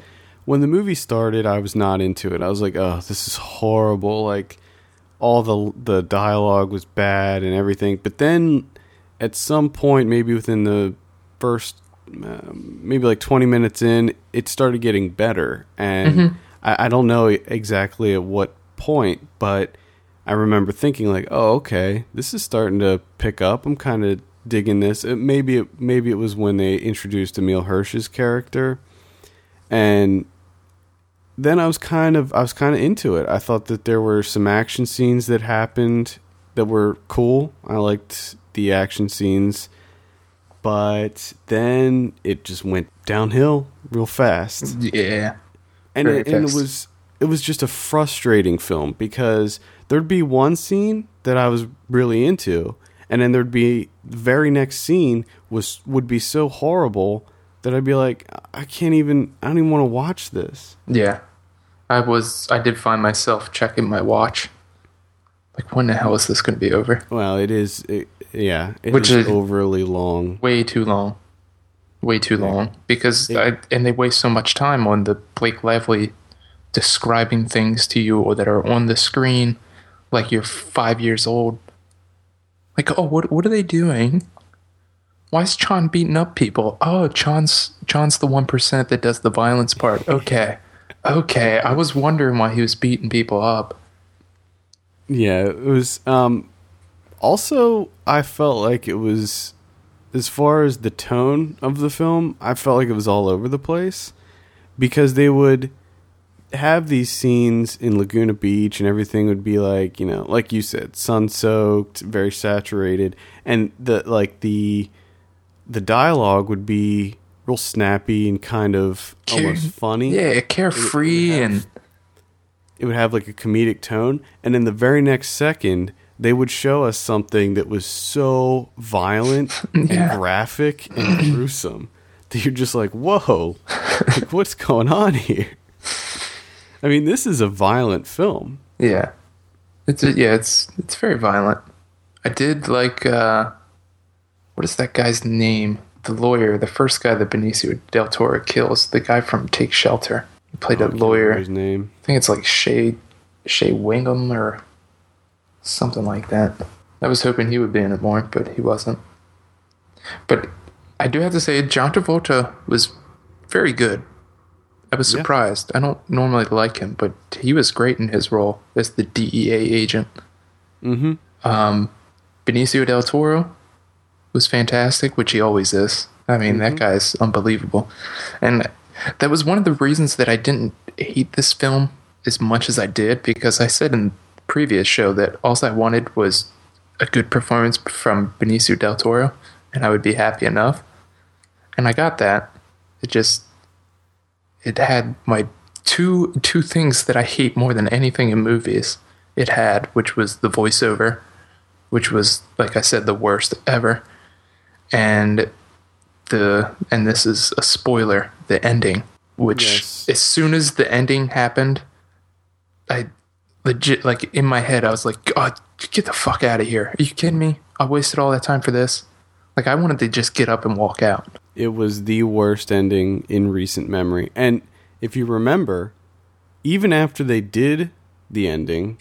when the movie started, I was not into it. I was like, "Oh, this is horrible!" Like all the the dialogue was bad and everything. But then, at some point, maybe within the first, um, maybe like twenty minutes in, it started getting better. And I, I don't know exactly at what point, but I remember thinking like, "Oh, okay, this is starting to pick up. I'm kind of digging this." It, maybe it, maybe it was when they introduced Emile Hirsch's character, and then I was kind of I was kind of into it. I thought that there were some action scenes that happened that were cool. I liked the action scenes, but then it just went downhill real fast Yeah. and it, and it was it was just a frustrating film because there'd be one scene that I was really into, and then there'd be the very next scene was would be so horrible that I'd be like, I can't even I don't even want to watch this. Yeah. I was I did find myself checking my watch. Like when the hell is this going to be over? Well, it is, it, yeah, it Which is is- overly long. Way too long. Way too long because I, and they waste so much time on the Blake Lively describing things to you or that are on the screen like you're 5 years old. Like, "Oh, what what are they doing?" Why is Chon beating up people? Oh, Chon's Chon's the 1% that does the violence part. Okay. Okay, I was wondering why he was beating people up. Yeah, it was. Um, also, I felt like it was, as far as the tone of the film, I felt like it was all over the place because they would have these scenes in Laguna Beach and everything would be like, you know, like you said, sun soaked, very saturated, and the like the the dialogue would be real snappy and kind of almost funny. Yeah, carefree have- and it would have like a comedic tone. And in the very next second they would show us something that was so violent [laughs] Yeah. and graphic and [clears throat] gruesome that you're just like whoa like what's going on here? I mean this is a violent film. Yeah, it's yeah, it's it's very violent. I did like uh, what is that guy's name? The lawyer, the first guy that Benicio del Toro kills, the guy from Take Shelter. He played I a lawyer. his name I think it's like Shay Shay Wingham or something like that. I was hoping he would be in it more, but he wasn't. But I do have to say, John Travolta was very good. I was Yeah. surprised. I don't normally like him, but he was great in his role as the DEA agent. mm-hmm Um, Benicio del Toro was fantastic, which he always is. I mean, that mm-hmm. guy's unbelievable. And that was one of the reasons that I didn't hate this film as much as I did, because I said in the previous show that all I wanted was a good performance from Benicio del Toro, and I would be happy enough. And I got that. It just it had my two two things that I hate more than anything in movies. It had, which was the voiceover, which was like I said the worst ever, and the and this is a spoiler, the ending, which Yes. as soon as the ending happened, I legit like in my head I was like, God, get the fuck out of here! Are you kidding me? I wasted all that time for this. Like I wanted to just get up and walk out. It was the worst ending in recent memory. And if you remember, even after they did the ending,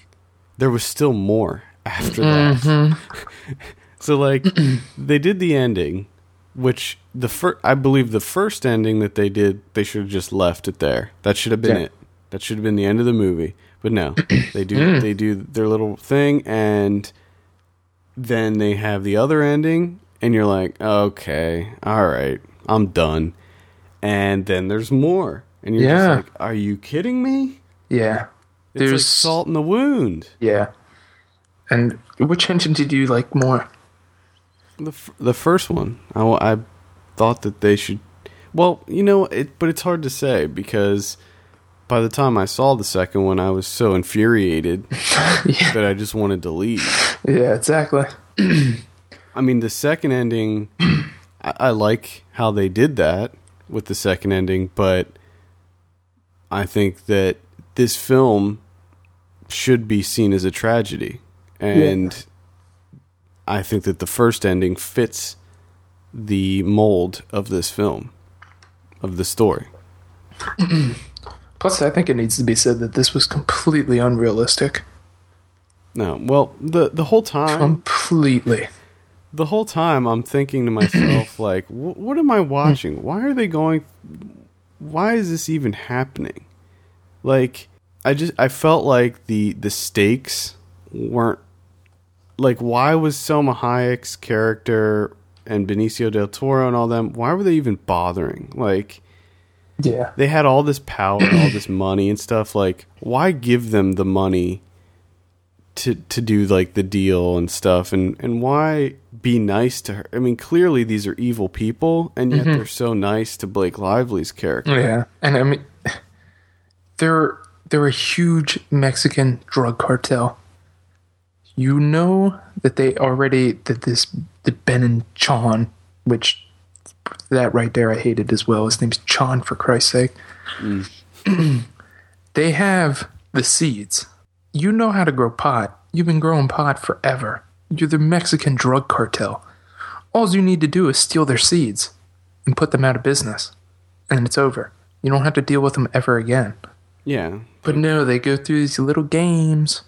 there was still more after that. Mm-hmm. [laughs] so like [clears throat] they did the ending, which the fir- I believe the first ending that they did, they should have just left it there. That should have been Yeah. it. That should have been the end of the movie. But no, [clears throat] they do mm. they do their little thing and then they have the other ending and you're like okay all right i'm done and then there's more and you're Yeah. just like are you kidding me Yeah. it's like There's salt in the wound Yeah. And which engine did you like more? The, f- the first one I thought that they should well you know it but it's hard to say because by the time i saw the second one i was so infuriated [laughs] yeah. that i just wanted to leave Yeah, exactly. [clears throat] I mean, the second ending, [clears throat] I, I like how they did that with the second ending, but I think that this film should be seen as a tragedy. And I think that the first ending fits the mold of this film, of the story. [clears throat] Plus, I think it needs to be said that this was completely unrealistic. No, well, the the whole time, Completely. the whole time I'm thinking to myself [clears throat] like "Wh- what am I watching? Why are they going why is this even happening? Like I just I felt like the the stakes weren't like why was Salma Hayek's character and Benicio del Toro and all them why were they even bothering? Like Yeah. they had all this power, all this [clears throat] money and stuff. Like, why give them the money to to do like the deal and stuff? And and why be nice to her? I mean, clearly these are evil people, and yet mm-hmm. they're so nice to Blake Lively's character. Yeah. And I mean, [sighs] they're, they're a huge Mexican drug cartel. You know that they already, that this, the Ben and Chon, which that right there I hated as well. His name's Chon, for Christ's sake. Mm. [clears throat] they have the seeds. You know how to grow pot. You've been growing pot forever. You're the Mexican drug cartel. All you need to do is steal their seeds and put them out of business. And it's over. You don't have to deal with them ever again. Yeah, But no, they go through these little games.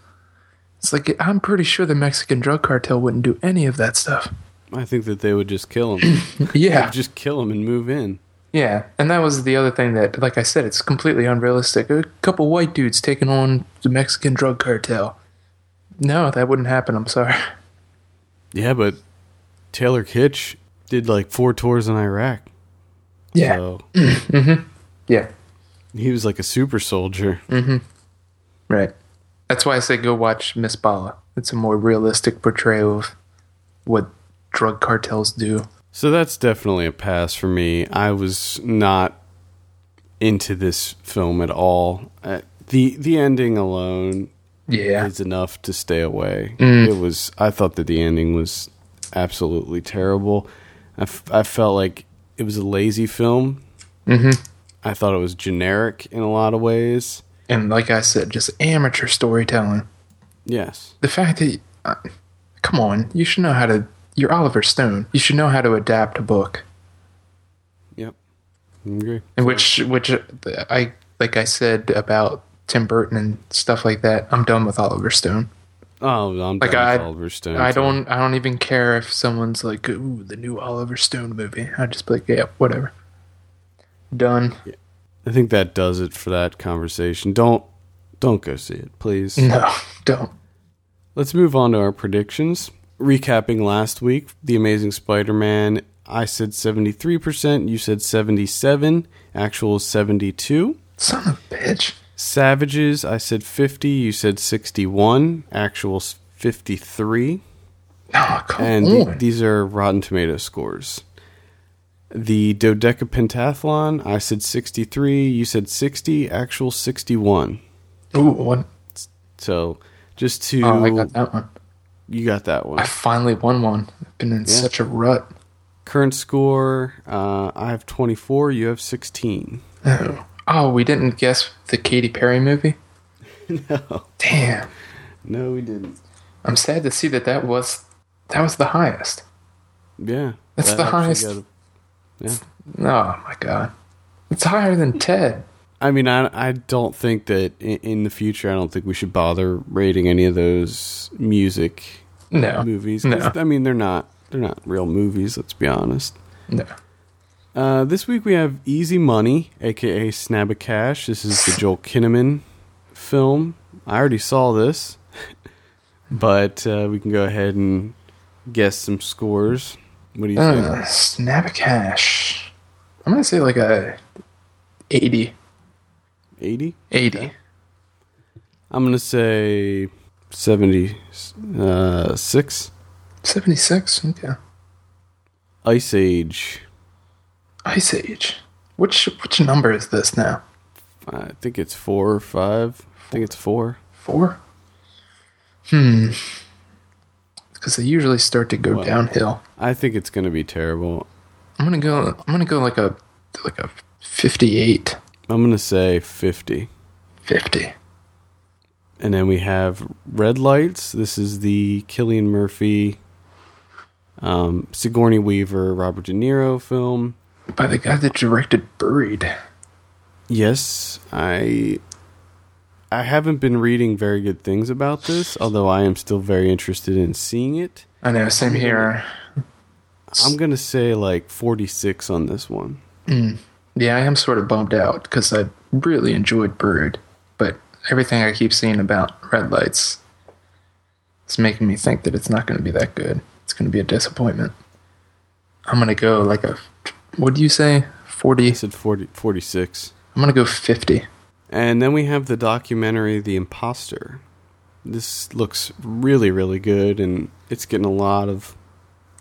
It's like, I'm pretty sure the Mexican drug cartel wouldn't do any of that stuff. I think that they would just kill him, [clears throat] Yeah. just kill him and move in. Yeah, and that was the other thing that, like I said, it's completely unrealistic. A couple white dudes taking on the Mexican drug cartel. No, that wouldn't happen. I'm sorry. Yeah, but Taylor Kitsch did like four tours in Iraq, Yeah, so [clears throat] mm-hmm. yeah, he was like a super soldier. Mm-hmm. right. That's why I say go watch Miss Bala. It's a more realistic portrayal of what drug cartels do. So that's definitely a pass for me. I was not into this film at all. Uh, the The ending alone Yeah, is enough to stay away. It was. I thought that the ending was absolutely terrible. I, f- I felt like it was a lazy film. Mm-hmm. I thought it was generic in a lot of ways. And like I said, just amateur storytelling. Yes. the fact that uh, come on you should know how to you're oliver stone you should know how to adapt a book Yep. I agree. and which which i like i said about tim burton and stuff like that i'm done with oliver stone Oh, I'm like done i with Oliver Stone. i too. don't i don't even care if someone's like ooh the new oliver stone movie i just be like yeah whatever done I think that does it for that conversation. Don't don't go see it, please. no [laughs] don't Let's move on to our predictions. Recapping last week, The Amazing Spider-Man, I said 73%, you said 77, actual is 72. son of a bitch Savages, I said 50, you said 61, actual 53. no come And th- these are Rotten Tomato scores. The Do-Deca-Pentathlon, I said 63, you said 60, actual 61. Ooh, what? So just to. Oh, I got that one. You got that one. I finally won one. I've been in such a rut. Current score, uh, I have 24, you have 16. Oh. oh, we didn't guess the Katy Perry movie? [laughs] no. Damn. No, we didn't. I'm sad to see that that was that was the highest. Yeah. That's that the highest. a- yeah. Oh my god. It's higher than Ted. I mean, I, I don't think that in, in the future, I don't think we should bother rating any of those music No. movies. No. I mean, they're not they're not real movies. Let's be honest. No. Uh, this week we have Easy Money, aka Snabba Cash. This is the [laughs] Joel Kinnaman film. I already saw this, [laughs] but uh, we can go ahead and guess some scores. What do you think? Uh, Snabba Cash. I'm gonna say like a 80. 80? 80. I'm gonna say 76. 76. Okay. Ice Age. Ice Age. Which which number is this now? I think it's four or five. I think it's four. Four? Hmm. Because they usually start to go Well- downhill. I think it's gonna be terrible. I'm gonna go. I'm gonna go like a like a 58, I'm gonna say 50. 50. And then we have Red Lights. This is the Cillian Murphy, um, Sigourney Weaver, Robert De Niro film. By the guy that directed Buried. Yes, I I haven't been reading very good things about this, although I am still very interested in seeing it. I know. Same here. I'm gonna say like 46 on this one. Mm. Yeah, I am sort of bummed out because I really enjoyed Buried, but everything I keep seeing about Red Lights it's making me think that it's not going to be that good. It's going to be a disappointment. I'm going to go like a, what do you say? 40? I said 40, 46. I'm going to go 50. And then we have the documentary The Imposter. This looks really, really good, and it's getting a lot of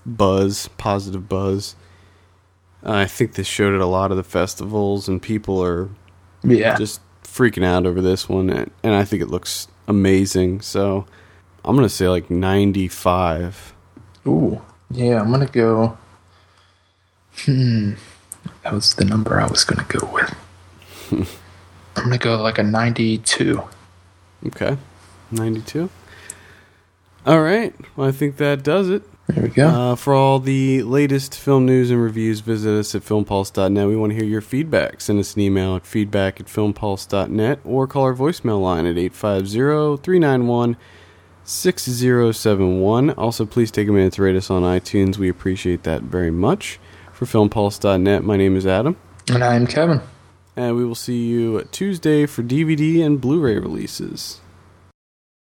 buzz, positive buzz. Uh, I think this showed at a lot of the festivals, and people are Yeah. just freaking out over this one, and, and I think it looks amazing. So I'm gonna say like 95. Ooh. Yeah, I'm going to go, hmm, that was the number I was going to go with. [laughs] I'm going to go like a 92. Okay, 92. All right. Well, I think that does it. There we go. Uh, for all the latest film news and reviews, visit us at filmpulse.net. We want to hear your feedback. Send us an email at feedback at filmpulse.net or call our voicemail line at 850 391 6071. Also, please take a minute to rate us on iTunes. We appreciate that very much. For filmpulse.net, my name is Adam, and I'm Kevin. And we will see you Tuesday for DVD and Blu ray releases.